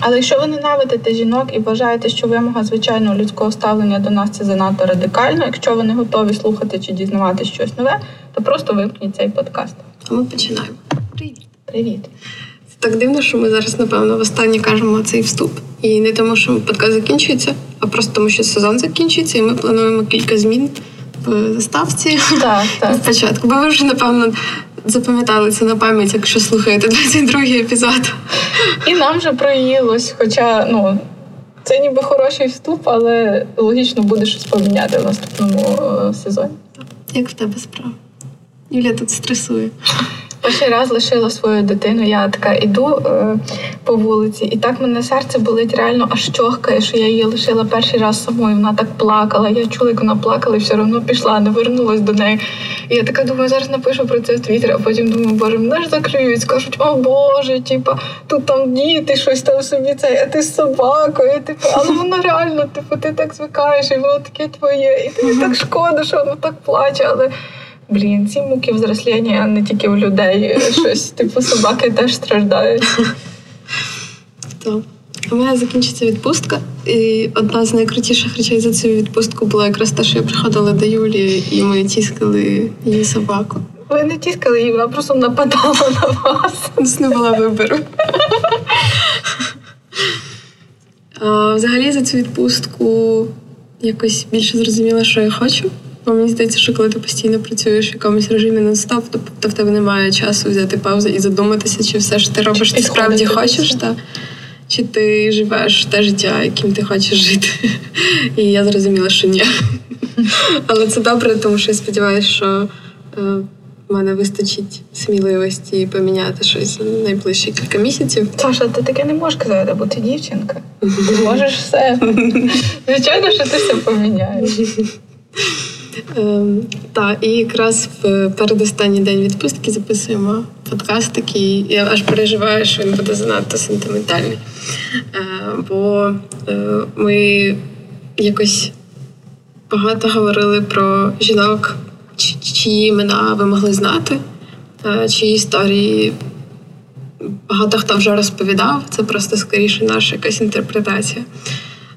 Але якщо ви ненавидите жінок і вважаєте, що вимога звичайного людського ставлення до нас це занадто радикально, якщо ви не готові слухати чи дізнавати щось нове, то просто вимкніть цей подкаст. А ми починаємо. Привіт. Привіт. Це так дивно, що ми зараз, напевно, востаннє кажемо цей вступ. І не тому, що подкаст закінчується, а просто тому, що сезон закінчується, і ми плануємо кілька змін в заставці. Так, так. Спочатку. Бо ви вже, напевно, запам'ятали це на пам'ять, якщо слухаєте 22-й епізод. І нам вже проїлось, хоча ну. Це ніби хороший вступ, але логічно буде щось поміняти в наступному е, сезоні. Як в тебе справа? Юля тут стресує. Перший раз лишила свою дитину. Я така іду е, по вулиці, і так мене серце болить реально аж чохкає, що я її лишила перший раз самою. Вона так плакала. Я чула, як вона плакала, і все одно пішла, не вернулась до неї. І я така думаю, зараз напишу про це в Твіттері, а потім думаю, боже, мене ж закриють, скажуть, о Боже, типа, тут там діти, щось там собі це, а ти з собакою. Типу, але воно реально, типу, ти так звикаєш, і воно таке твоє, і тобі так шкода, що воно так плаче, але. Блін, ці муки взросління не тільки у людей. Щось типу собаки теж страждають. Так. У мене закінчиться відпустка, і одна з найкрутіших речей за цю відпустку була якраз те, що я приходила до Юлії, і ми тіскали її собаку. Ви не тіскали її, вона просто нападала на вас. У нас не було вибору. Взагалі за цю відпустку якось більше зрозуміла, що я хочу. Бо мені здається, що коли ти постійно працюєш в якомусь режимі нон-стоп, то в тебе немає часу взяти паузу і задуматися, чи все що ти робиш, ти справді хочеш, та чи ти живеш те життя, яким ти хочеш жити. І я зрозуміла, що ні. Але це добре, тому що я сподіваюся, що е, в мене вистачить сміливості поміняти щось за найближчі кілька місяців. Саша, ти таке не можеш казати, бо ти дівчинка. Ти можеш все. Звичайно, що ти все поміняєш. Ем, так, і якраз в передостанній день відпустки записуємо подкаст такий. Я аж переживаю, що він буде занадто сентиментальний. Е, бо е, ми якось багато говорили про жінок, чиї імена ви могли знати, чиї історії багато хто вже розповідав. Це просто скоріше наша якась інтерпретація.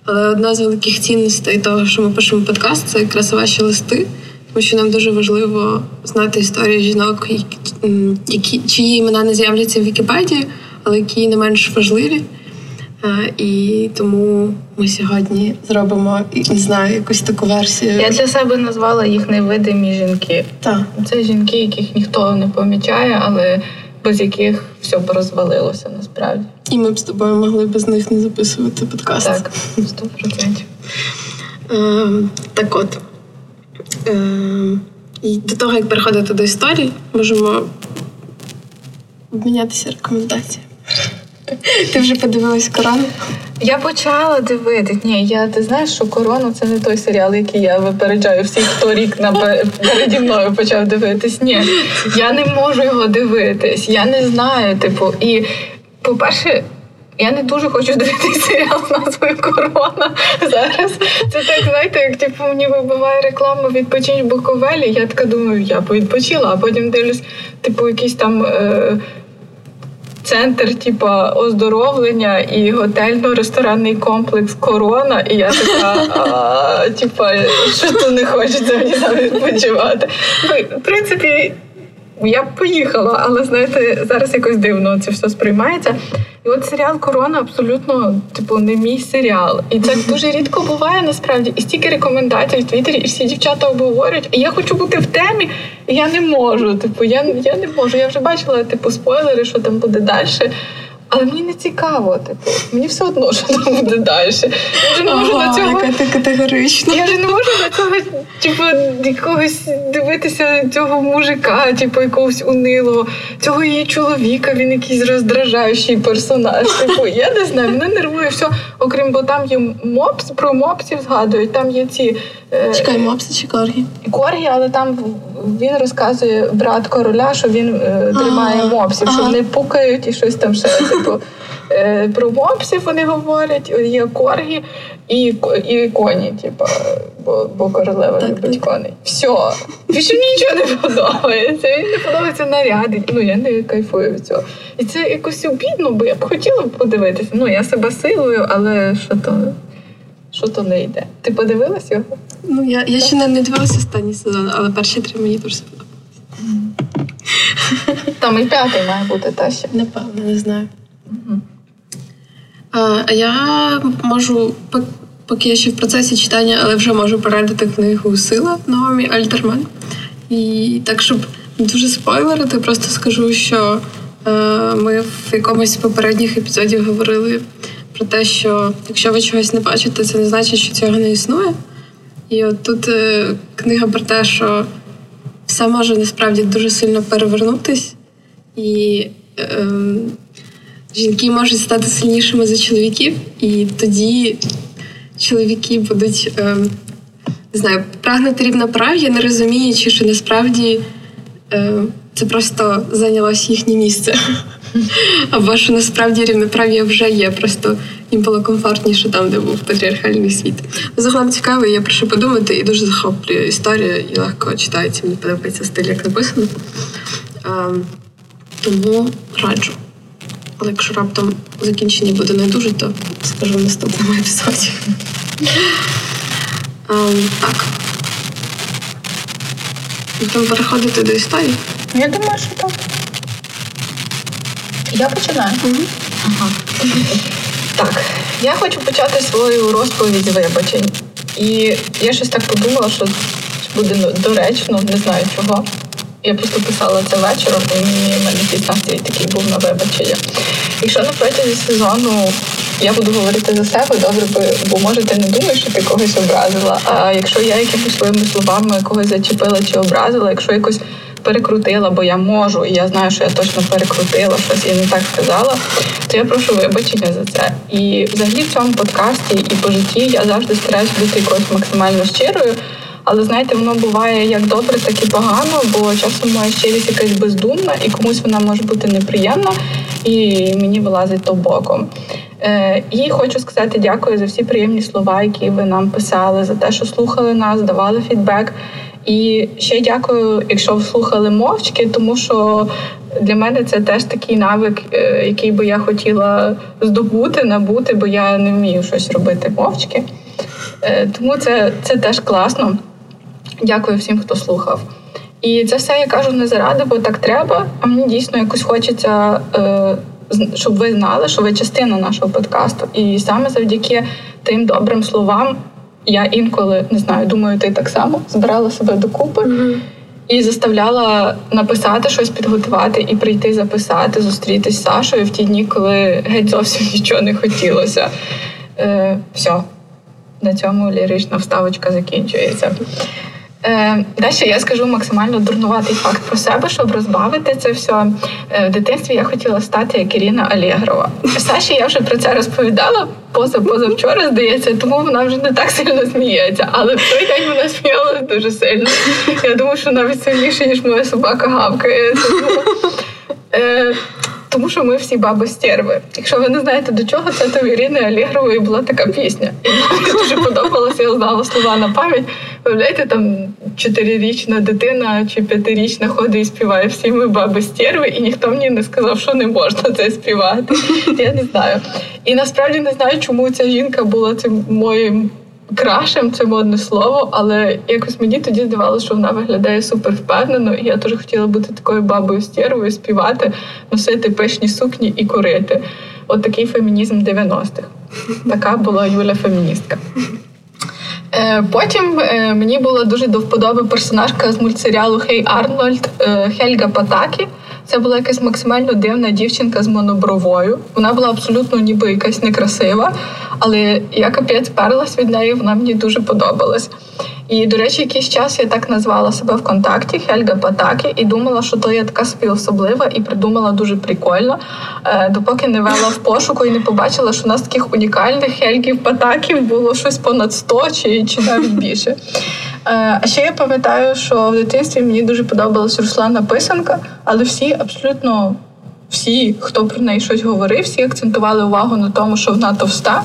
Але одна з великих цінностей того, що ми пишемо подкаст, це якраз ваші листи, тому що нам дуже важливо знати історії жінок, які чиї імена не з'являться в Вікіпедії, але які не менш важливі. І тому ми сьогодні зробимо не знаю якусь таку версію. Я для себе назвала їх невидимі жінки. Так. Це жінки, яких ніхто не помічає, але без яких все б розвалилося насправді. І ми б з тобою могли без них не записувати подкаст. Так, сто процентів. Ем, так от. Ем, і до того, як переходити до історії, можемо обмінятися рекомендаціями. Ти вже подивилась корону? Я почала дивитись. Ні, я ти знаєш, що корона це не той серіал, який я випереджаю всіх, хто рік на переді мною почав дивитись. Ні, я не можу його дивитись. Я не знаю, типу, і по-перше. Я не дуже хочу дивитися серіал назвою Корона зараз. Це так, знаєте, як типу мені вибиває реклама відпочинь Буковелі. Я така думаю, я відпочила, а потім дивлюсь, типу, якийсь там е, центр, типа оздоровлення і готельно-ресторанний комплекс Корона. І я така, типа, що то не хочеться відпочивати. Ну, в принципі. Я б поїхала, але знаєте, зараз якось дивно це все сприймається. І от серіал Корона абсолютно, типу, не мій серіал. І це дуже рідко буває насправді. І стільки рекомендацій в Твіттері, і всі дівчата обговорюють. І я хочу бути в темі, і я не можу. Типу, я я не можу. Я вже бачила типу спойлери, що там буде далі. Але мені не цікаво, типу, мені все одно, що там буде далі. Я вже не можу Ага, на цього. яка ти категорична. Я вже не можу на цього, типу, якогось дивитися цього мужика, типу, якогось унилого, цього її чоловіка, він якийсь роздражаючий персонаж. Типу, я не знаю, мене нервує все. Окрім, бо там є мопс, про мопсів згадують, там є ці. е, Чекай, мопси чи коргі? Коргі, але там він розказує брат короля, що він е, тримає Ага. мопсів, що вони пукають і щось там ще. Типу, е, про мопсів вони говорять, є коргі і, і коні, типу, бо, бо королева Так, любить так. коней. Все. Більше нічого не подобається. Мені не подобається наряди. Ну я не кайфую від цього. І це якось обідно, бо я б хотіла подивитися. Ну я себе силую, але що то. Що то не йде? Ти подивилась його? Ну, я, я ще не, не дивилася останній сезон, але перші три мені дуже сподобалися. Там і п'ятий має бути та ще. Напевно, не знаю. А, а я можу, поки я ще в процесі читання, але вже можу порадити книгу Сила Наомі Альтерман. І так, щоб не дуже спойлерити, просто скажу, що е, ми в якомусь з попередніх епізодів говорили про те, що якщо ви чогось не бачите, це не значить, що цього не існує. І от тут е, книга про те, що все може насправді дуже сильно перевернутись, і ем, жінки можуть стати сильнішими за чоловіків, і тоді чоловіки будуть ем, не знаю, прагнути рівноправ'я, не розуміючи, що насправді ем, це просто зайнялось їхнє місце. Або що насправді рівноправ'я вже є, просто їм було комфортніше там, де був патріархальний світ. Загалом цікаво, я прошу подумати, і дуже захоплює історія, і легко читається. Мені подобається стиль, як написано. Ем, тому раджу. Але якщо раптом закінчення буде не дуже, то скажу в наступному епізоді. Ем, так. Будемо переходити до історії. Я думаю, що так. Я починаю. Ага. Так, я хочу почати свою розповідь з вибачень. І я щось так подумала, що буде доречно, не знаю чого. Я просто писала це вечором, і мені в мене настрій такий був на вибачення. Якщо на протязі сезону я буду говорити за себе, добре, бо, бо може ти не думаєш, що ти когось образила. А якщо я якимись своїми словами когось зачепила чи образила, якщо якось перекрутила, бо я можу, і я знаю, що я точно перекрутила, щось я не так сказала, то я прошу вибачення за це. І взагалі в цьому подкасті і по житті я завжди стараюсь бути якоюсь максимально щирою. Але знаєте, воно буває як добре, так і погано, бо часом моя щирість якась бездумна, і комусь вона може бути неприємна, і мені вилазить то боком. Е, і хочу сказати дякую за всі приємні слова, які ви нам писали, за те, що слухали нас, давали фідбек. І ще дякую, якщо слухали мовчки, тому що для мене це теж такий навик, е, який би я хотіла здобути, набути, бо я не вмію щось робити мовчки. Е, Тому це, це теж класно. Дякую всім, хто слухав. І це все я кажу не заради, бо так треба. А мені дійсно якось хочеться, е, щоб ви знали, що ви частина нашого подкасту. І саме завдяки тим добрим словам я інколи не знаю, думаю, ти так само збирала себе докупи і заставляла написати щось, підготувати і прийти записати, зустрітись з Сашою в ті дні, коли геть зовсім нічого не хотілося. Е, все, на цьому лірична вставочка закінчується. Е, Далі я скажу максимально дурнуватий факт про себе, щоб розбавити це все. Е, В дитинстві я хотіла стати як Ірина Алєгрова. Саші я вже про це розповідала поза позавчора, здається, тому вона вже не так сильно сміється. Але в той день вона сміялася дуже сильно. Я думаю, що навіть сильніше, ніж моя собака гавкає. Тому, е, тому що ми всі баби стерви. Якщо ви не знаєте до чого, це то в Ірини Алєгрової була така пісня. І мені дуже подобалося, я знала слова на пам'ять. Виявляєте, там чотирирічна дитина чи п'ятирічна ходить і співає всі ми баби стерви, і ніхто мені не сказав, що не можна це співати. Я не знаю. І насправді не знаю, чому ця жінка була цим моїм. Крашем це модне слово, але якось мені тоді здавалося, що вона виглядає супер впевнено, і я дуже хотіла бути такою бабою стервою, співати, носити пишні сукні і курити. От такий фемінізм 90-х. Така була Юля феміністка. Е, Потім е, мені була дуже до вподоби персонажка з мультсеріалу Хей Арнольд е, Хельга Патакі. Це була якась максимально дивна дівчинка з монобровою. Вона була абсолютно ніби якась некрасива, але я капець перлась від неї, вона мені дуже подобалась. І, до речі, якийсь час я так назвала себе в контакті Хельга Патакі і думала, що то я така собі особлива і придумала дуже прикольно, е, допоки не вела в пошуку і не побачила, що у нас таких унікальних Хельгів Патаків було щось понад 100 чи, чи навіть більше. Е, а ще я пам'ятаю, що в дитинстві мені дуже подобалася Руслана Писанка, але всі абсолютно всі, хто про неї щось говорив, всі акцентували увагу на тому, що вона товста.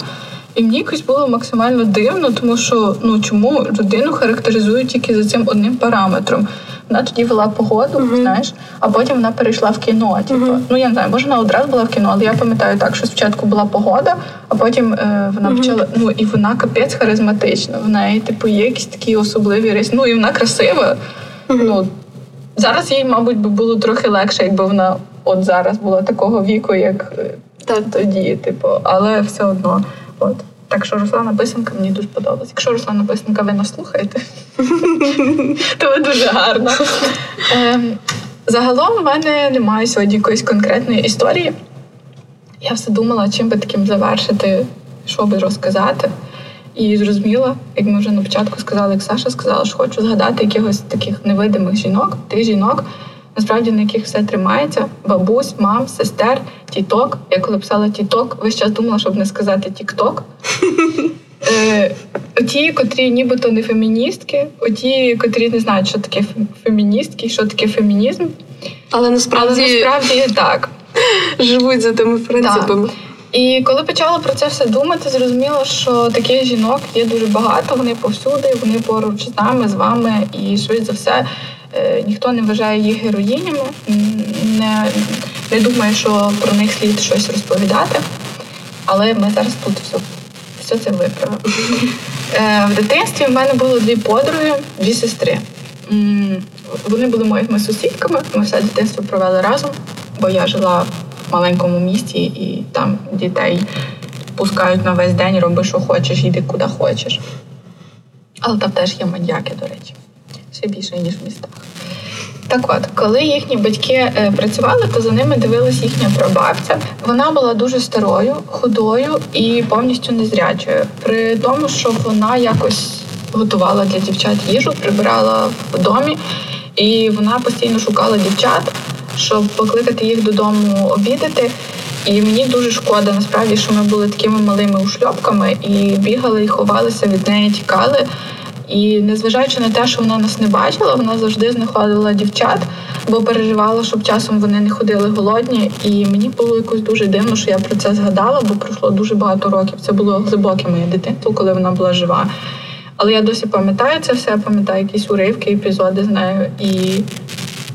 І мені якось було максимально дивно, тому що ну чому людину характеризують тільки за цим одним параметром. Вона тоді вела погоду, uh-huh. знаєш, а потім вона перейшла в кіно. Типу, uh-huh. ну я не знаю, може вона одразу була в кіно, але я пам'ятаю так, що спочатку була погода, а потім е, вона uh-huh. почала. Ну і вона капець харизматична. В неї, типу, є якісь такі особливі риси. Ну і вона красива. Ну зараз їй, мабуть, би було трохи легше, якби вона от зараз була такого віку, як е, так. тоді, типу, але все одно. От. Так що Руслана Писанка мені дуже подобається. Якщо Руслана Писанка ви нас слухаєте, то ви дуже гарно. Ем, загалом в мене немає сьогодні якоїсь конкретної історії. Я все думала, чим би таким завершити, що би розказати. І зрозуміла, як ми вже на початку сказали, як Саша сказала, що хочу згадати якихось таких невидимих жінок, тих жінок, насправді на яких все тримається: бабусь, мам, сестер, тіток. Я коли писала тіток, весь час думала, щоб не сказати тікток. Е, Ті, котрі нібито не феміністки, оті, котрі не знають, що таке феміністки, що таке фемінізм. Але насправді Але насправді так. Живуть за тими принципами. Так. І коли почала про це все думати, зрозуміло, що таких жінок є дуже багато. Вони повсюди, вони поруч з нами, з вами, і швидше за все ніхто не вважає їх героїнями, не не думає, що про них слід щось розповідати. Але ми зараз тут все все це виправимо. Е, в дитинстві в мене було дві подруги, дві сестри. Вони були моїми сусідками, ми все дитинство провели разом, бо я жила в маленькому місті і там дітей пускають на весь день, роби, що хочеш, йди куди хочеш. Але там теж є маньяки, до речі ще більше, ніж в містах. Так от, коли їхні батьки е, працювали, то за ними дивилась їхня прабабця. Вона була дуже старою, худою і повністю незрячою. При тому, що вона якось готувала для дівчат їжу, прибирала в домі, і вона постійно шукала дівчат, щоб покликати їх додому обідати. І мені дуже шкода, насправді, що ми були такими малими ушльопками і бігали і ховалися від неї, тікали. І незважаючи на те, що вона нас не бачила, вона завжди знаходила дівчат, бо переживала, щоб часом вони не ходили голодні. І мені було якось дуже дивно, що я про це згадала, бо пройшло дуже багато років. Це було глибоке моє дитинство, коли вона була жива. Але я досі пам'ятаю це все, пам'ятаю якісь уривки, епізоди з нею. І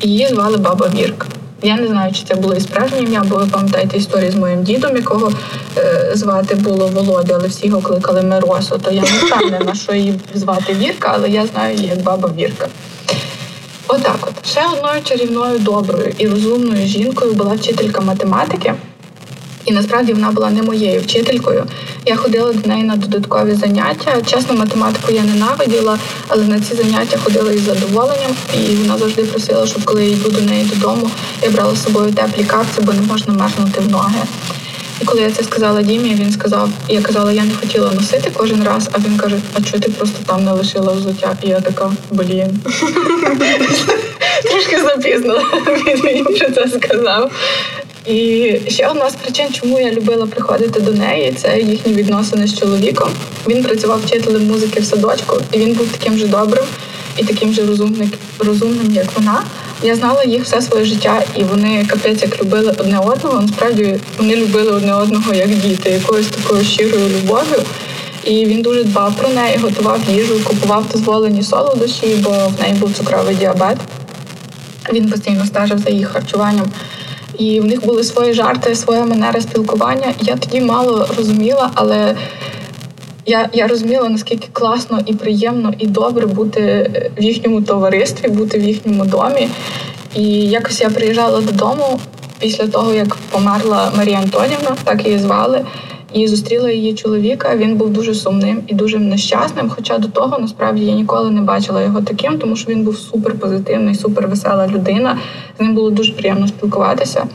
її звали Баба Вірка. Я не знаю, чи це було і справжнє ім'я, бо ви пам'ятаєте історію з моїм дідом, якого е, звати було Володя, але всі його кликали Миросо. То я не впевнена, що її звати Вірка, але я знаю її як баба Вірка. Отак, от ще одною чарівною, доброю і розумною жінкою була вчителька математики. І насправді вона була не моєю вчителькою. Я ходила до неї на додаткові заняття. Чесно, математику я ненавиділа, але на ці заняття ходила із задоволенням. І вона завжди просила, щоб коли я йду до неї додому, я брала з собою теплі капці, бо не можна мерзнути в ноги. І коли я це сказала Дімі, він сказав, я казала, я не хотіла носити кожен раз, а він каже: А чого ти просто там не лишила взуття? І я така, блін. Трошки запізно він мені про це сказав. І ще одна з причин, чому я любила приходити до неї, це їхні відносини з чоловіком. Він працював вчителем музики в садочку, і він був таким же добрим і таким же розумним, розумним, як вона. Я знала їх все своє життя, і вони капець як любили одне одного. Насправді вони любили одне одного як діти, якоюсь такою щирою любов'ю. І він дуже дбав про неї, готував їжу, купував дозволені солодощі, бо в неї був цукровий діабет. Він постійно стежив за їх харчуванням і в них були свої жарти, своя манера спілкування. Я тоді мало розуміла, але я я розуміла, наскільки класно і приємно і добре бути в їхньому товаристві, бути в їхньому домі. І якось я приїжджала додому після того, як померла Марія Антонівна, так її звали. І зустріла її чоловіка. Він був дуже сумним і дуже нещасним. Хоча до того насправді я ніколи не бачила його таким, тому що він був супер позитивний, супер весела людина. З ним було дуже приємно спілкуватися.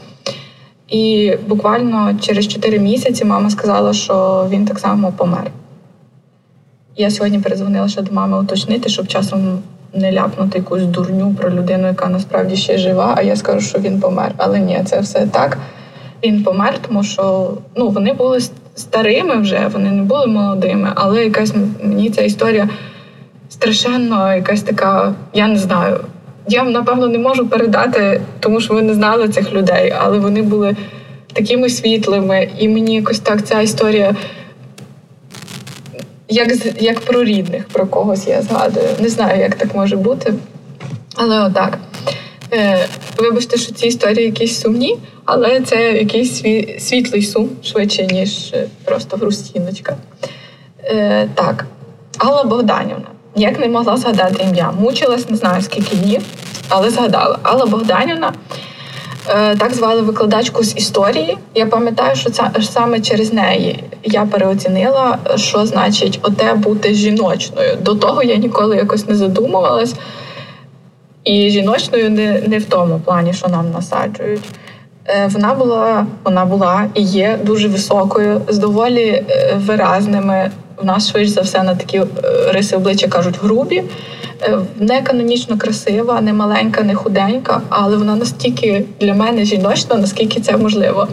І буквально через 4 місяці мама сказала, що він так само помер. Я сьогодні перезвонила ще до мами уточнити, щоб часом не ляпнути якусь дурню про людину, яка насправді ще жива, а я скажу, що він помер. Але ні, це все так. Він помер, тому що ну, вони були старими вже, вони не були молодими, але якась мені ця історія страшенно якась така, я не знаю. Я напевно не можу передати, тому що ви не знали цих людей, але вони були такими світлими, і мені якось так ця історія як як про рідних, про когось я згадую. Не знаю, як так може бути. Але отак. Е, Вибачте, що ці історії якісь сумні, але це якийсь сві, світлий сум швидше, ніж е, просто грустіночка. Е, Так, Алла Богданівна. Як не могла згадати ім'я. Мучилась, не знаю скільки днів, але згадала. Алла Богданівна Е, так звали викладачку з історії. Я пам'ятаю, що це саме через неї я переоцінила, що значить оте бути жіночною. До того я ніколи якось не задумувалась. І жіночною не не в тому плані, що нам насаджують. Е, вона була, вона була і є дуже високою, з доволі е, виразними. В нас швидше за все на такі риси обличчя кажуть грубі. Е, не канонічно красива, не маленька, не худенька, але вона настільки для мене жіночна, наскільки це можливо.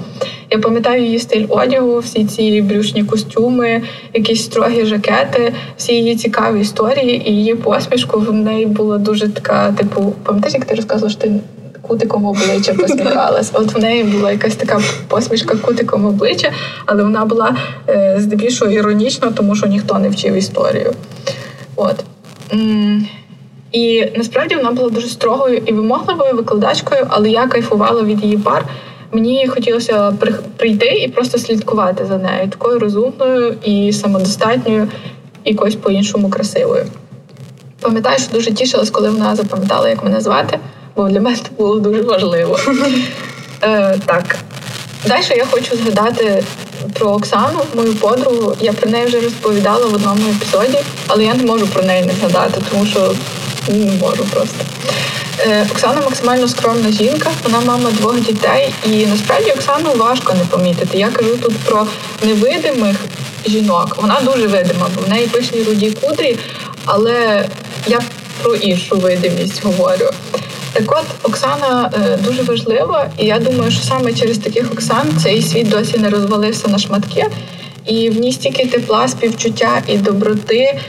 Я пам'ятаю її стиль одягу, всі ці брюшні костюми, якісь строгі жакети, всі її цікаві історії і її посмішку в неї була дуже така, типу, пам'ятаєш, як ти розказувала, що ти кутиком обличчя посміхалась. От в неї була якась така посмішка кутиком обличчя, але вона була е, здебільшого іронічна, тому що ніхто не вчив історію. От. І насправді вона була дуже строгою і вимогливою викладачкою, але я кайфувала від її пар. Мені хотілося прийти і просто слідкувати за нею, такою розумною і самодостатньою, і якось по-іншому красивою. Пам'ятаю, що дуже тішилась, коли вона запам'ятала, як мене звати, бо для мене це було дуже важливо. Е, Так, далі я хочу згадати про Оксану, мою подругу. Я про неї вже розповідала в одному епізоді, але я не можу про неї не згадати, тому що не можу просто. Е, Оксана максимально скромна жінка, вона мама двох дітей, і насправді Оксану важко не помітити. Я кажу тут про невидимих жінок. Вона дуже видима, бо в неї пишні руді кудрі, але я про іншу видимість говорю. Так от Оксана е, дуже важлива, і я думаю, що саме через таких Оксан цей світ досі не розвалився на шматки, і в ній стільки тепла, співчуття і доброти.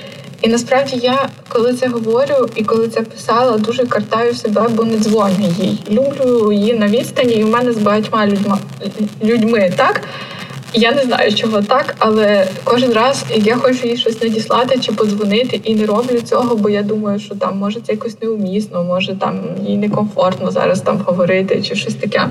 І насправді я, коли це говорю і коли це писала, дуже картаю себе, бо не дзвоню їй. Люблю її на відстані, і в мене з багатьма людьми людьми так. Я не знаю, чого так, але кожен раз я хочу їй щось надіслати чи подзвонити, і не роблю цього, бо я думаю, що там може це якось неумісно, може там їй некомфортно зараз там говорити чи щось таке.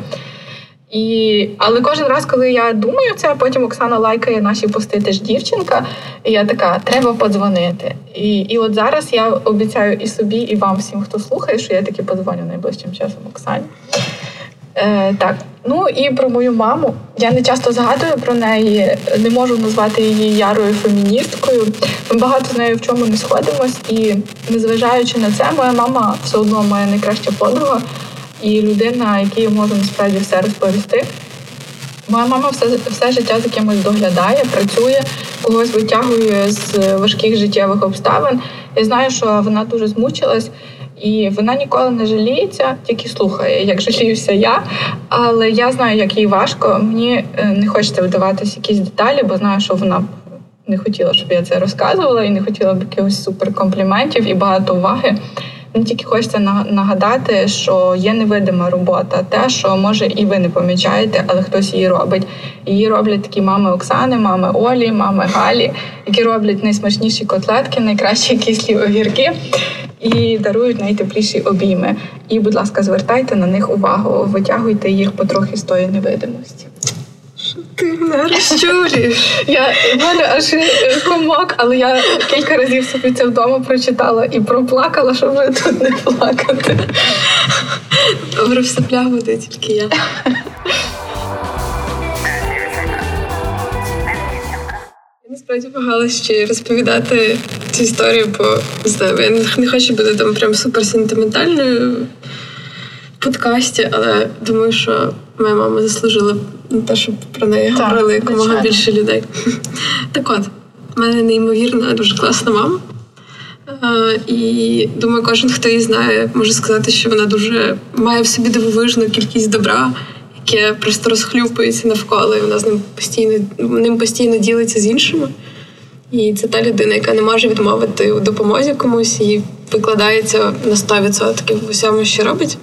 І, Але кожен раз, коли я думаю це, потім Оксана лайкає наші пости теж дівчинка, і я така, треба подзвонити. І і от зараз я обіцяю і собі, і вам всім, хто слухає, що я таки подзвоню найближчим часом Оксані. Е, Так, ну і про мою маму. Я не часто згадую про неї, не можу назвати її ярою феміністкою. Ми багато з нею в чому не сходимось, і незважаючи на це, моя мама все одно моя найкраща подруга і людина, якій я можу насправді все розповісти. Моя мама все все життя за кимось доглядає, працює, когось витягує з важких життєвих обставин. Я знаю, що вона дуже змучилась. І вона ніколи не жаліється, тільки слухає, як жаліюся я. Але я знаю, як їй важко. Мені е, не хочеться видаватися якісь деталі, бо знаю, що вона не хотіла, щоб я це розказувала, і не хотіла б якихось суперкомпліментів і багато уваги. Мені тільки хочеться нагадати, що є невидима робота, те, що може і ви не помічаєте, але хтось її робить. Її роблять такі мами Оксани, мами Олі, мами Галі, які роблять найсмачніші котлетки, найкращі кислі огірки і дарують найтепліші обійми. І, будь ласка, звертайте на них увагу, витягуйте їх потрохи з тої невидимості. Ти. Я в мене аж комок, але я кілька разів собі це вдома прочитала і проплакала, щоб вже тут не плакати. Добре, все буде тільки я. Насправді вагалась чи розповідати цю історію, бо не знаю, я не хочу бути там прям супер сентиментальною в подкасті, але думаю, що моя мама заслужила на те, щоб про неї так, говорили якомога більше людей. Так от, в мене неймовірна, дуже класна мама. Е, і думаю, кожен, хто її знає, може сказати, що вона дуже має в собі дивовижну кількість добра, яке просто розхлюпується навколо, і вона з ним постійно ним постійно ділиться з іншими. І це та людина, яка не може відмовити у допомозі комусь і викладається на 100% в усьому, що робить.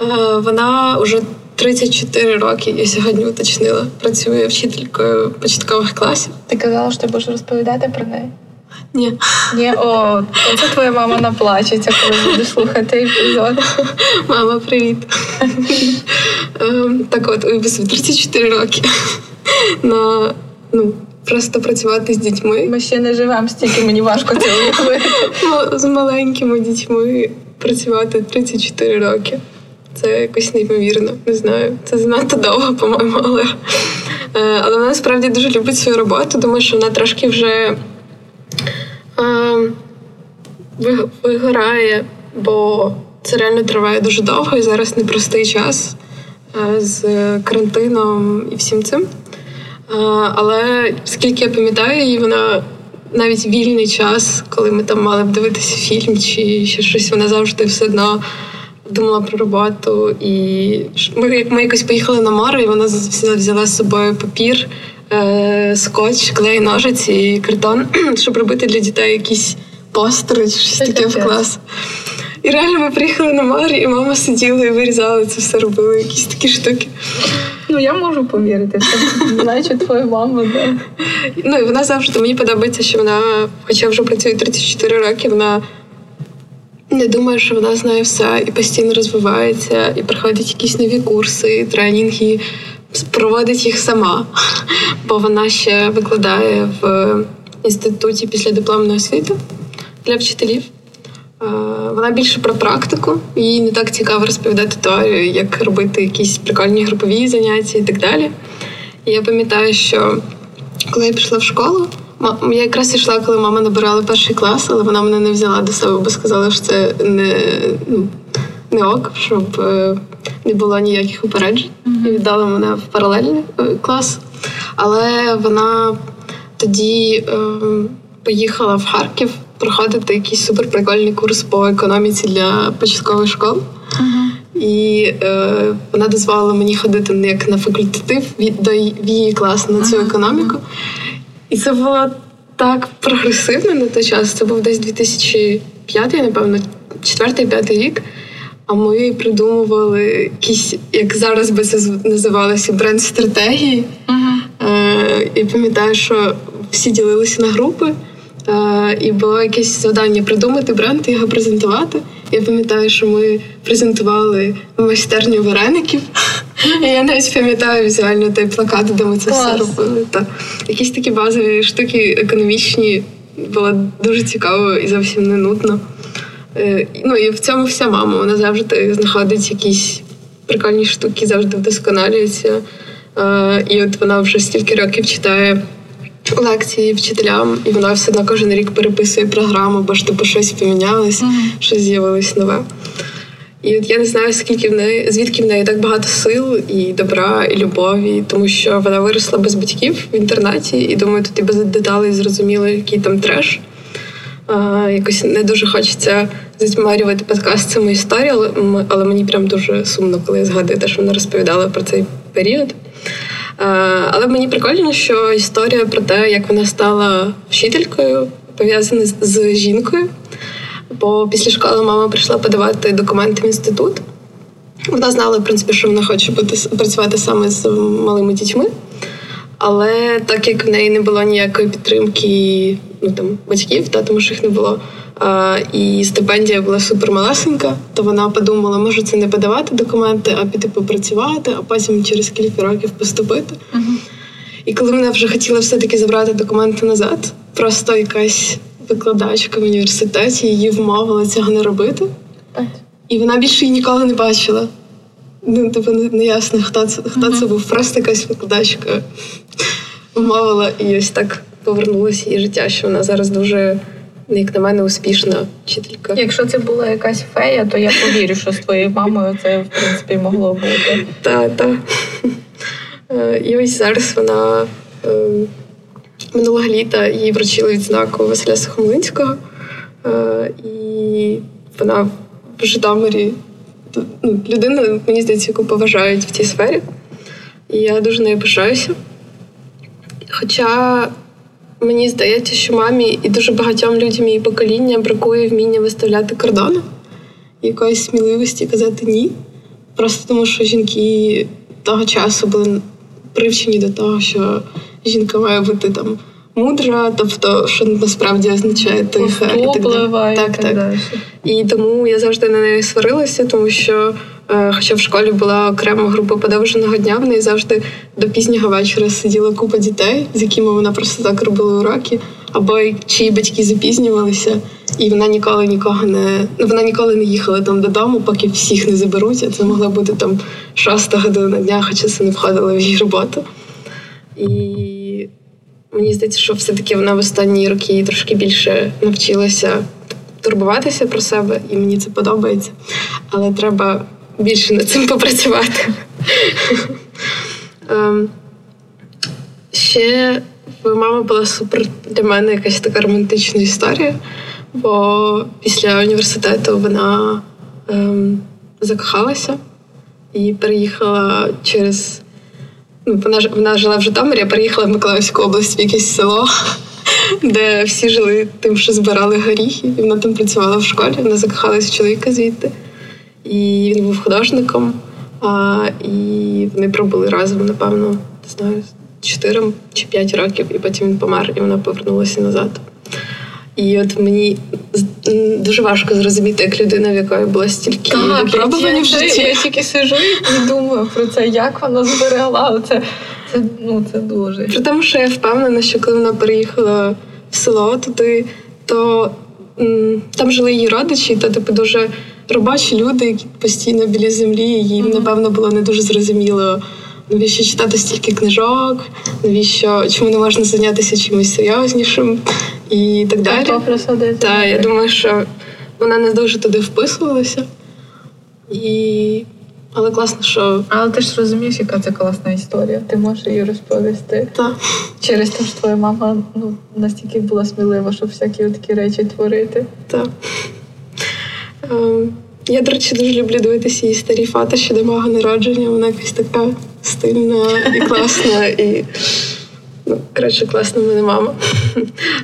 Е, вона вже 34 роки, я сьогодні уточнила, працює вчителькою початкових класів. Ти казала, що ти будеш розповідати про неї? Ні. Ні, о, це твоя мама наплачеться, коли будеш слухати епізод. Мама, привіт. Ем, так от, у 34 роки. На, ну, Просто працювати з дітьми. Ми ще не живемо стільки, мені важко це уявити. Ну, з маленькими дітьми працювати 34 роки. Це якось неймовірно. Не знаю. Це занадто довго, по-моєму, але е, але вона справді дуже любить свою роботу, тому що вона трошки вже вигорає, бо це реально триває дуже довго і зараз непростий час з карантином і всім цим. Але скільки я пам'ятаю, її вона навіть вільний час, коли ми там мали б дивитися фільм чи ще щось, вона завжди все одно думала про роботу. І ми як ми якось поїхали на море, і вона взяла з собою папір, е, скотч, клей, ножиці і картон, щоб робити для дітей якісь постери чи щось таке в клас. І реально ми приїхали на море, і мама сиділа і вирізала це все, робила якісь такі штуки. Ну, я можу повірити, наче твоя мама, да. Ну і вона завжди мені подобається, що вона, хоча вже працює 34 роки, вона не думає, що вона знає все і постійно розвивається, і проходить якісь нові курси, тренінги, проводить їх сама, бо вона ще викладає в інституті після дипломної освіти для вчителів. Вона більше про практику, їй не так цікаво розповідати теорію, як робити якісь прикольні групові заняття і так далі. І я пам'ятаю, що коли я пішла в школу, я якраз йшла, коли мама набирала перший клас, але вона мене не взяла до себе, бо сказала, що це не ну, не ок, щоб е, не було ніяких упереджень. І віддала мене в паралельний е, клас. Але вона тоді е, поїхала в Харків проходити якийсь суперприкольний курс по економіці для початкових школ. І е, вона дозволила мені ходити як на факультатив до в її клас на цю економіку. І це було так прогресивно на той час. Це був десь 2005, напевно, 4-5 рік. А ми придумували якісь, як зараз би це називалося, бренд-стратегії. Uh-huh. Е, І пам'ятаю, що всі ділилися на групи. Е, і було якесь завдання придумати бренд і його презентувати. Я пам'ятаю, що ми презентували майстерню вареників. І Я навіть пам'ятаю візуально той плакат, де ми це все робили. Та якісь такі базові штуки економічні було дуже цікаво і зовсім не нудно. Е, ну і в цьому вся мама. Вона завжди знаходить якісь прикольні штуки, завжди вдосконалюється. Е, і от вона вже стільки років читає лекції вчителям, і вона все одно кожен рік переписує програму, бо ж типу щось помінялось, mm-hmm. щось з'явилось нове. І от я не знаю, скільки в неї, звідки в неї так багато сил і добра, і любові, тому що вона виросла без батьків в інтернаті, і думаю, тут і без деталей зрозуміло, який там треш. Якось не дуже хочеться затьмарювати подкаст цими історіями, але мені прям дуже сумно, коли я згадую те, що вона розповідала про цей період. Але мені прикольно, що історія про те, як вона стала вчителькою, пов'язана з жінкою. Бо після школи мама прийшла подавати документи в інститут. Вона знала, в принципі, що вона хоче бути працювати саме з малими дітьми. Але так як в неї не було ніякої підтримки ну, там, батьків, та, тому що їх не було, а, І стипендія була супермалесенька, то вона подумала, може це не подавати документи, а піти попрацювати, а потім через кілька років поступити. Uh-huh. І коли вона вже хотіла все-таки забрати документи назад, просто якась викладачка в університеті її вмовила цього не робити. Uh-huh. І вона більше її ніколи не бачила. Ну, тобто не ясно, хто це хто uh-huh. це був. Просто якась викладачка вмовила і ось так повернулося її життя, що вона зараз дуже, як на мене, успішна вчителька. Якщо це була якась фея, то я повірю, що з твоєю мамою це в принципі могло бути. Так, так. Е, і ось зараз вона е, минулого літа їй вручили відзнаку Василя Сухомлинського. Е, і вона в Житомирі ну, людина, мені здається, яку поважають в цій сфері. І я дуже нею пишаюся. Хоча мені здається, що мамі і дуже багатьом людям її покоління бракує вміння виставляти кордони якоїсь сміливості казати ні. Просто тому, що жінки того часу були привчені до того, що жінка має бути там мудра, тобто, що насправді означає тиха і так далі. Так, так. І тому я завжди на неї сварилася, тому що, хоча в школі була окрема група подовженого дня, в неї завжди до пізнього вечора сиділа купа дітей, з якими вона просто так робила уроки, або чиї батьки запізнювалися, і вона ніколи нікого не ну, вона ніколи не їхала там додому, поки всіх не заберуть. Це могла бути там шоста година дня, хоча це не входило в її роботу. І Мені здається, що все-таки вона в останні роки трошки більше навчилася турбуватися про себе, і мені це подобається. Але треба більше над цим попрацювати. Ем, ще в мама була супер для мене якась така романтична історія, бо після університету вона ем, закохалася і переїхала через Ну, вона вона жила в Житомирі, а переїхала в Миколаївську область в якесь село, де всі жили тим, що збирали горіхи. І вона там працювала в школі. Вона закохалась в чоловіка звідти. І він був художником. А, І вони пробули разом, напевно, не знаю, 4 чи 5 років, і потім він помер, і вона повернулася назад. І от мені дуже важко зрозуміти, як людина, в якої була стільки випробувань в житті. Я тільки сижу і думаю про це, як вона зберегла. Це це, ну, це дуже. При тому, що я впевнена, що коли вона переїхала в село, туди, то м, там жили її родичі, то типу дуже робочі люди, які постійно біля землі, їм, напевно, було не дуже зрозуміло. Навіщо читати стільки книжок, навіщо чому не можна зайнятися чимось серйознішим? і так далі. Так, я думаю, що вона не дуже туди вписувалася. І... Але класно, що. Але ти ж розумієш, яка це класна історія. Ти можеш її розповісти. Так. Через те, що твоя мама ну, настільки була смілива, щоб всякі такі речі творити. Так. Ем, я, до речі, дуже люблю дивитися її старі фата щодо мого народження. Вона якась така стильна і класна. і Ну, коротше, класна мене мама.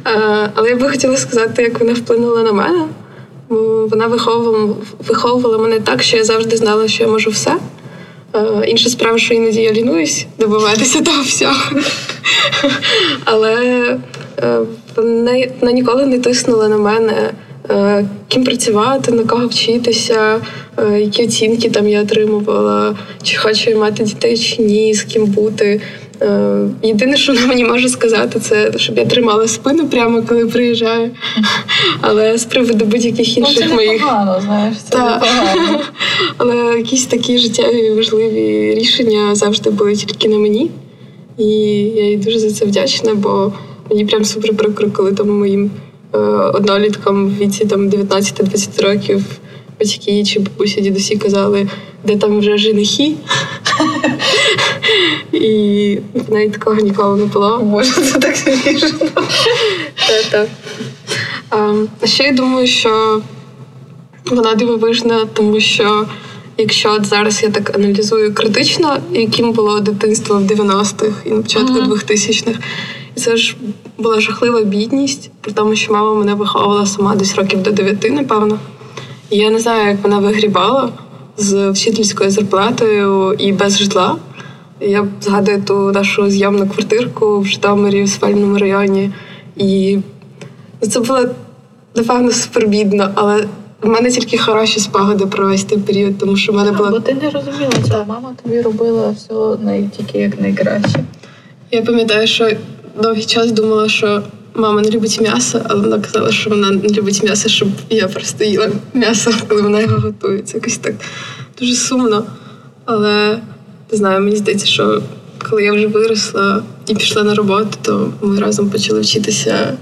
Але я би хотіла сказати, як вона вплинула на мене. Вона виховувала виховувала мене так, що я завжди знала, що я можу все. Інша справа, що іноді я лінуюсь добиватися того всього. Але е, вона, ніколи не тиснула на мене, е, ким працювати, на кого вчитися, е, які оцінки там я отримувала, чи хочу я мати дітей, чи ні, з ким бути. Е, єдине, що вона мені може сказати, це щоб я тримала спину прямо коли приїжджаю. Але з приводу будь-яких інших ну, це моїх непогано, знаєш, це Та. Але якісь такі життєві важливі рішення завжди були тільки на мені. І я їй дуже за це вдячна, бо мені прям супер прикро, коли там моїм е, одноліткам в віці там 19-20 років батьки чи бабусі дідусі казали, де там вже женихи. І навіть такого ніколи не було. Боже, це так смішно. А ще я думаю, що вона дивовижна, тому що якщо от зараз я так аналізую критично, яким було дитинство в 90-х і на початку uh 2000-х, і це ж була жахлива бідність, при тому, що мама мене виховувала сама десь років до 9, напевно. І я не знаю, як вона вигрібала з вчительською зарплатою і без житла. Я згадую ту нашу зйомну квартирку в Житомирі в спальному районі. І це було напевно супербідно, але в мене тільки хороші спогади про весь той період, тому що в мене була. Бо ти не розуміла, цього. мама тобі робила все най... тільки як найкраще. Я пам'ятаю, що довгий час думала, що мама не любить м'ясо, але вона казала, що вона не любить м'ясо, щоб я просто їла м'ясо, коли вона його готує. Це якось так дуже сумно. Але не знаю, мені здається, що коли я вже виросла і пішла на роботу, то ми разом почали вчитися.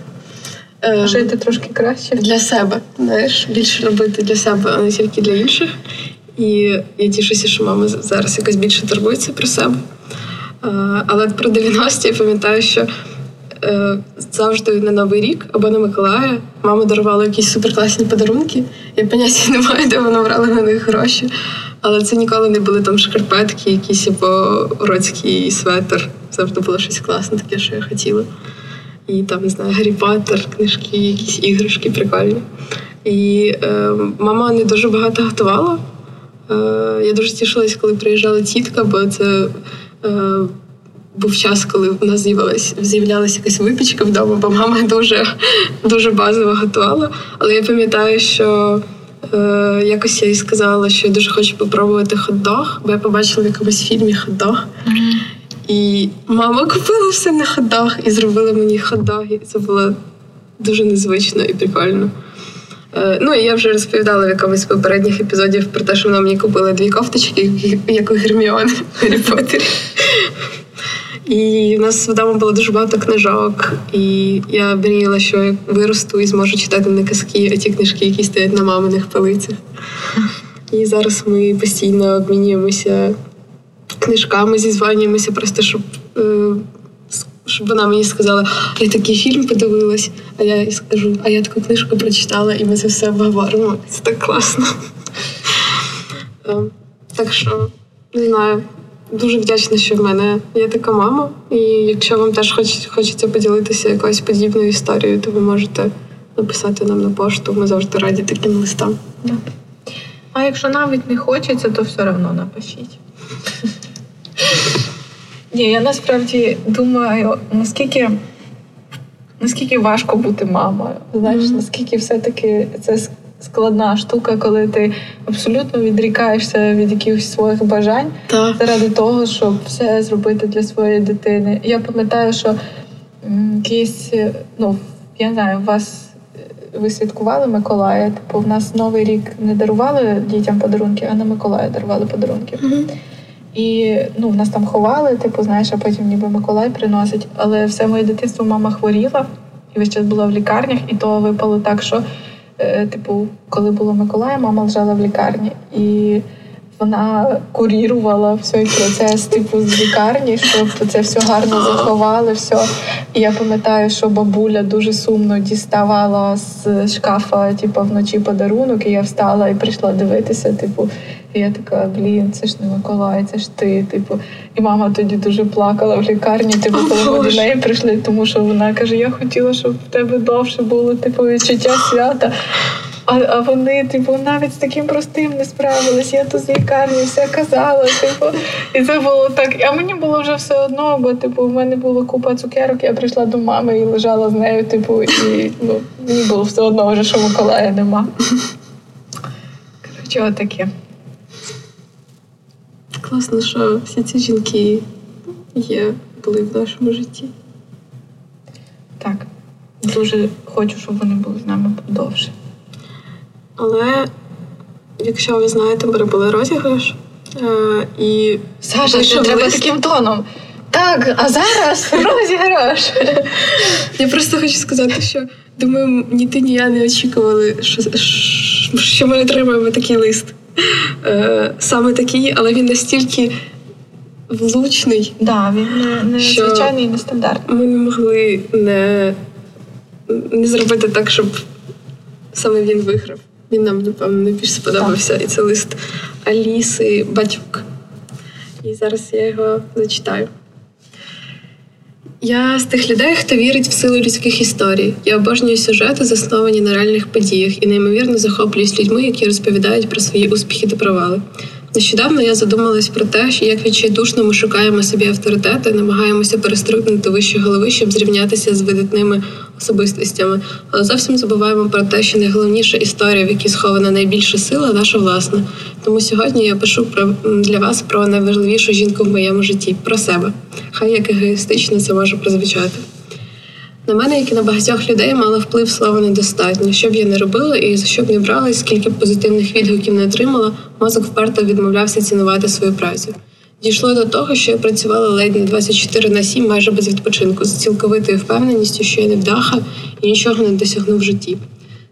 Е, Жити трошки краще для себе, знаєш, більше робити для себе, а не тільки для інших. І я тішуся, що мама зараз якось більше турбується про себе. Е, але про 90-ті я пам'ятаю, що е, завжди на Новий рік або на Миколая мама дарувала якісь суперкласні подарунки. Я поняття не маю, де вона брала на них гроші. Але це ніколи не були там шкарпетки, якісь або уродський светр. Завжди було щось класне, таке, що я хотіла. І там, не знаю, Гаррі Поттер, книжки, якісь іграшки прикольні. І е, мама не дуже багато готувала. Е, Я дуже тішилась, коли приїжджала тітка, бо це був час, коли в нас з'явилась з'являлася якась випічка вдома, бо мама дуже дуже базово готувала. Але я пам'ятаю, що е, якось я їй сказала, що я дуже хочу попробувати хот-дог, бо я побачила в якомусь фільмі хот-дог. Mm-hmm. І мама купила все на хот-дог і зробила мені хот-дог. І це було дуже незвично і прикольно. Е, ну і я вже розповідала в якомусь попередніх епізодів про те, що вона мені купила дві кофточки, як у Герміони в Гаррі Поттері. І в нас вдома було дуже багато книжок, і я мріяла, що я виросту і зможу читати не казки, а ті книжки, які стоять на маминих полицях. І зараз ми постійно обмінюємося книжками, зізванюємося, просто щоб е, щоб вона мені сказала, я такий фільм подивилась, а я їй скажу, а я таку книжку прочитала, і ми це все обговоримо. Це так класно. Е, так що, не знаю, дуже вдячна, що в мене є така мама. І якщо вам теж хоч, хочеться поділитися якоюсь подібною історією, то ви можете написати нам на пошту. Ми завжди раді таким листам. А якщо навіть не хочеться, то все одно напишіть. Ні, я насправді думаю, наскільки наскільки важко бути мамою. Знаєш, mm-hmm. наскільки все-таки це складна штука, коли ти абсолютно відрікаєшся від якихось своїх бажань так. заради того, щоб все зробити для своєї дитини. Я пам'ятаю, що якісь, ну я не знаю, вас. Ви святкували Миколая? Типу, в нас новий рік не дарували дітям подарунки, а на Миколая дарували подарунки. Mm-hmm. І ну, нас там ховали, типу, знаєш, а потім ніби Миколай приносить. Але все моє дитинство мама хворіла і весь час була в лікарнях, і то випало так, що, е, типу, коли було Миколая, мама лежала в лікарні. І вона курірувала цей процес, типу, з лікарні, щоб це все гарно заховали. все. І я пам'ятаю, що бабуля дуже сумно діставала з шкафа, типу, вночі подарунок, і я встала і прийшла дивитися, типу. І я така, блін, це ж не Миколай, це ж ти. Типу, і мама тоді дуже плакала в лікарні. Типу, коли ми до неї прийшли, тому що вона каже: Я хотіла, щоб в тебе довше було типу відчуття свята. А а вони, типу, навіть з таким простим не справились. Я тут з лікарні все казала. Типу, і це було так. А мені було вже все одно, бо типу, в мене була купа цукерок. Я прийшла до мами і лежала з нею. Типу, і ну, мені було все одно, вже що Миколая нема. Коротше, отаке класно, що всі ці жінки є, були в нашому житті. Так. Дуже хочу, щоб вони були з нами довше. Але якщо ви знаєте, ми робили розіграш е, і. Саша, що треба таким тоном. Так, а зараз розіграш. Я просто хочу сказати, що думаю, ні ти, ні я не очікували, що, що ми отримаємо такий лист. Е, саме такий, але він настільки влучний. Да, він не, не що звичайний і нестандартний. Ми не могли не, не зробити так, щоб саме він виграв. Він нам, напевно, найбільш сподобався. І це лист Аліси Батюк. І зараз я його зачитаю. Я з тих людей, хто вірить в силу людських історій. Я обожнюю сюжети, засновані на реальних подіях, і неймовірно захоплююсь людьми, які розповідають про свої успіхи та провали. Нещодавно я задумалась про те, що як відчайдушно ми шукаємо собі авторитети, намагаємося перестрибнути вище голови, щоб зрівнятися з видатними особистостями, але зовсім забуваємо про те, що найголовніша історія, в якій схована найбільша сила, наша власна. Тому сьогодні я пишу про для вас про найважливішу жінку в моєму житті про себе. Хай як егоїстично це може прозвучати. На мене, як і на багатьох людей, мало вплив слова недостатньо. Що б я не робила і за що б не брала, скільки позитивних відгуків не отримала, мозок вперто відмовлявся цінувати свою працю. Дійшло до того, що я працювала ледь не 24 на 7 майже без відпочинку, з цілковитою впевненістю, що я не вдаха і нічого не досягну в житті.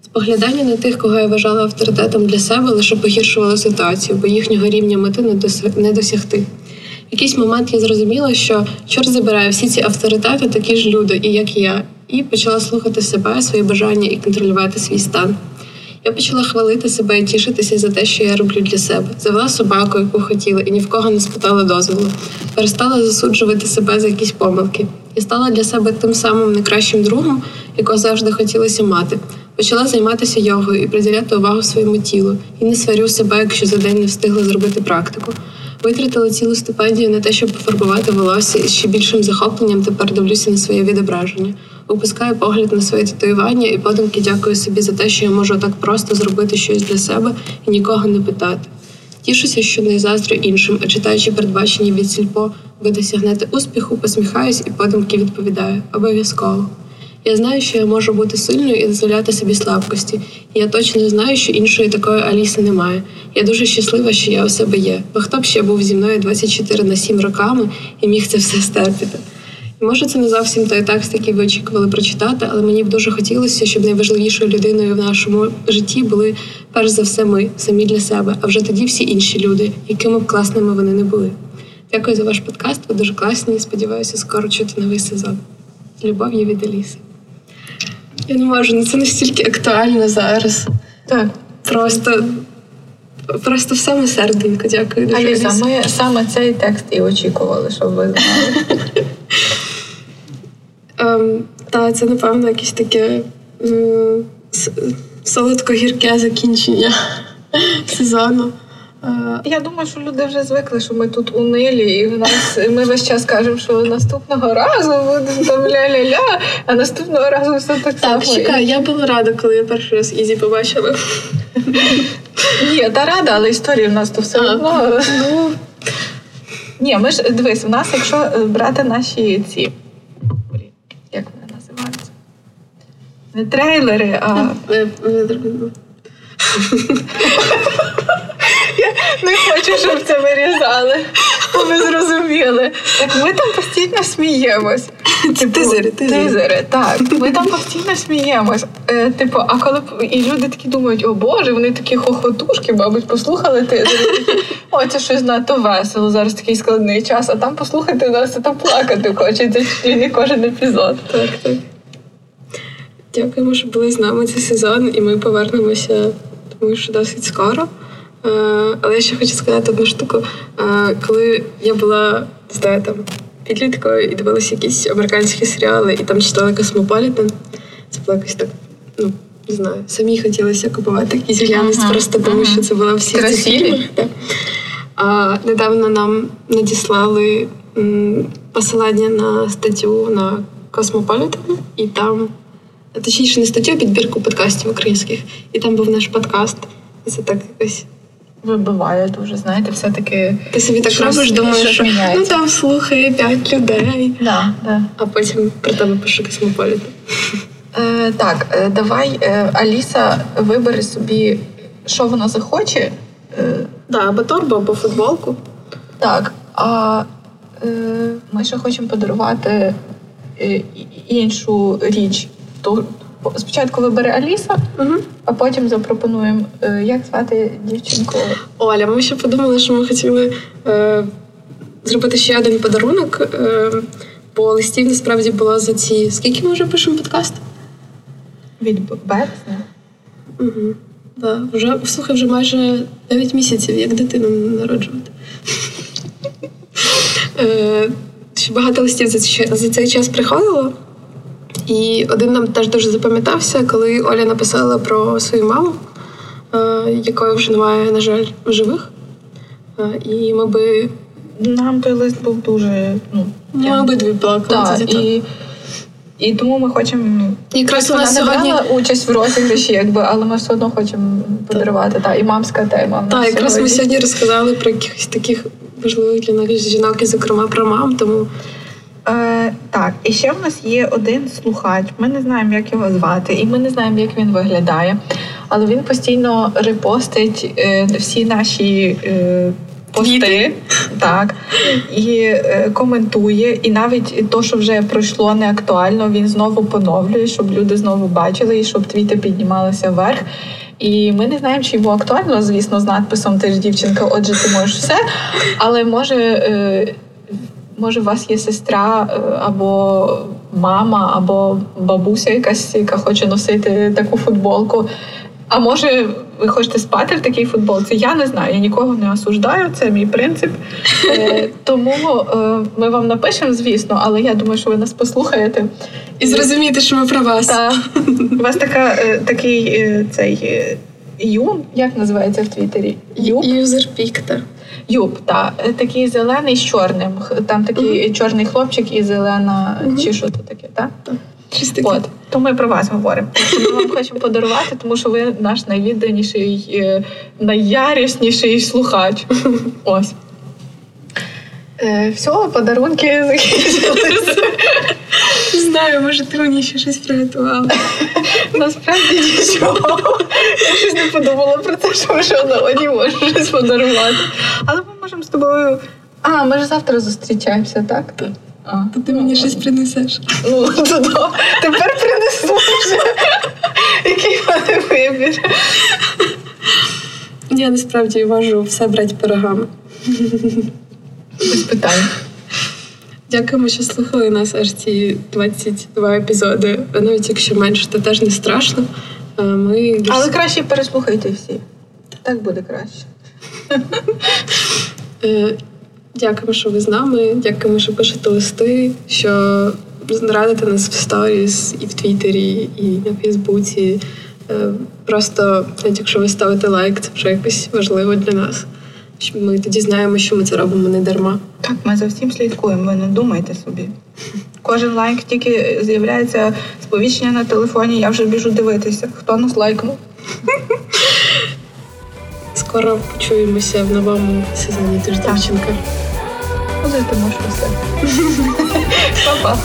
Споглядання на тих, кого я вважала авторитетом для себе, лише погіршувало ситуацію, бо їхнього рівня мети не досягти. В якийсь момент я зрозуміла, що чорт забирає всі ці авторитети, такі ж люди, і як я, і почала слухати себе, свої бажання і контролювати свій стан. Я почала хвалити себе і тішитися за те, що я роблю для себе. Завела собаку, яку хотіла, і ні в кого не спитала дозволу. Перестала засуджувати себе за якісь помилки. І стала для себе тим самим найкращим другом, якого завжди хотілося мати. Почала займатися йогою і приділяти увагу своєму тілу. І не сварю себе, якщо за день не встигла зробити практику. Витратила цілу стипендію на те, щоб пофарбувати волосся і ще більшим захопленням тепер дивлюся на своє відображення опускаю погляд на своє татуювання і подумки дякую собі за те, що я можу так просто зробити щось для себе і нікого не питати. Тішуся, що не заздрю іншим, а читаючи передбачення від сільпо, ви досягнете успіху, посміхаюсь і подумки відповідаю обов'язково. Я знаю, що я можу бути сильною і дозволяти собі слабкості. Я точно знаю, що іншої такої Аліси немає. Я дуже щаслива, що я у себе є. Бо хто б ще був зі мною 24 на 7 роками і міг це все стерпіти. Може, це не зовсім той текст, який ви очікували прочитати, але мені б дуже хотілося, щоб найважливішою людиною в нашому житті були перш за все ми самі для себе, а вже тоді всі інші люди, якими б класними вони не були. Дякую за ваш подкаст. Ви дуже класні. Сподіваюся, скоро чути новий сезон. З любов'ю від Аліси. Я не можу, ну це настільки актуально зараз. Так. Просто просто в саме серденько. Дякую. дуже, Аліса, ми саме цей текст і очікували, щоб ви знали. Ем, Та це, напевно, якесь таке солодко-гірке закінчення сезону. Е, Я думаю, що люди вже звикли, що ми тут унилі, і в нас ми весь час кажемо, що наступного разу буде там ля-ля-ля, а наступного разу все так само. Так, чекай, я була рада, коли я перший раз Ізі побачила. Ні, та рада, але історії в нас то все одно. Ну ні, ми ж дивись, у нас, якщо брати наші ці як вони називаються? Не трейлери, а. Я не хочу, щоб це вирізали. Ви зрозуміли. Так ми там постійно сміємось. Типу, тизери, тизери. Так. Ми там постійно сміємось. Е, Типу, а коли і люди такі думають, о Боже, вони такі хохотушки, мабуть, послухали тизери. О, це щось надто весело. Зараз такий складний час, а там послухати нас, і там плакати хочеться кожен епізод. Так, так. Дякуємо, що були з нами цей сезон, і ми повернемося, тому що досить скоро. Е, але я ще хочу сказати одну штуку. Е, коли я була знаю, там підліткою і дивилася якісь американські серіали, і там читала Космополітен, це було якось так, ну не знаю, самі хотілося купувати якісь глянець ага, просто тому, ага. що це була всі ці фільми. А недавно нам надіслали посилання на статтю на Космополітен, і там. Точніше, не статтю, а підбірку подкастів українських. І там був наш подкаст. І це так якось вибиває дуже, знаєте, все-таки. Ти собі так робиш, думаєш, що ну там слухає п'ять людей, да, да. а потім про тебе пише космополіт. Е, Так, е, давай, е, Аліса, вибери собі, що вона захоче. Е, да, або торбу, або футболку. Так. А е, ми ще хочемо подарувати е, іншу річ. Спочатку вибере Аліса, угу. а потім запропонуємо, е, як звати дівчинку. Оля, ми ще подумали, що ми хотіли е, зробити ще один подарунок, е, бо листів насправді було за ці. Скільки ми вже пишемо подкаст? Від березня. Угу. Да, вже слухай, вже майже 9 місяців, як дитину народжувати. Е, багато листів за цей час приходило. І один нам теж дуже запам'ятався, коли Оля написала про свою маму, е, якої вже немає, на жаль, в живих. Е, і ми би. Нам той лист був дуже. ну, Ми обидві плакали. Так, і і тому ми хочемо якраз у нас сьогодні участь в розіграші, якби, але ми все одно хочемо подарувати. Та, і мамська тема. Так, якраз сьогодні. ми сьогодні розказали про якихось таких важливих для нас жінок, і зокрема про мам. Тому Е, Так, і ще в нас є один слухач. Ми не знаємо, як його звати, і ми не знаємо, як він виглядає. Але він постійно репостить е, всі наші е, пости, так, і е, коментує, і навіть то, що вже пройшло не актуально, він знову поновлює, щоб люди знову бачили, і щоб твіти піднімалися вверх. І ми не знаємо, чи йому актуально, звісно, з надписом Ти ж дівчинка, отже, ти можеш все. Але може, е, може, у вас є сестра е, або мама, або бабуся якась, яка хоче носити таку футболку. А може, ви хочете спати в такій футболці? Я не знаю, я нікого не осуждаю, це мій принцип. Е, тому е, ми вам напишемо, звісно, але я думаю, що ви нас послухаєте. І зрозумієте, що ми про вас. Та, у вас така, е, такий цей юн, як називається в Твіттері? Юб? Юзер Юб, та е, такий зелений з чорним. Там такий чорний хлопчик і зелена, Мгм. чи що то таке, так? Таке. От, то ми про вас говоримо. Ми вам хочемо подарувати, тому що ви наш найвідданіший, е, найярісніший слухач. Ось. Е, все, подарунки закінчилися. Не знаю, може ти мені ще щось приготувала. Насправді нічого. Я щось не подумала про те, що вже одному не можу щось подарувати. Але ми можемо з тобою. А, ми ж завтра зустрічаємося, так? Так. А, То ти мені щось принесеш. Ну, то да. тепер принесу вже. Який в мене вибір. Я насправді можу все брати пирогами. Без питань. Дякуємо, що слухали нас аж ці 22 епізоди. Навіть якщо менше, то теж не страшно. Ми дуже Але краще переслухайте всі. Так буде краще. Е, Дякуємо, що ви з нами. Дякуємо, що пишете листи, що радите нас в сторіс і в Твіттері, і на Фейсбуці. Е, Просто, навіть якщо ви ставите лайк, це вже якось важливо для нас. Що Ми тоді знаємо, що ми це робимо не дарма. Так, ми за всім слідкуємо, ви не думайте собі. Кожен лайк тільки з'являється сповіщення на телефоні, я вже біжу дивитися, хто нас лайкнув. Скоро почуємося в новому сезоні. Ти ж Так. дівчинка. Ходити можеш усе. Па-па.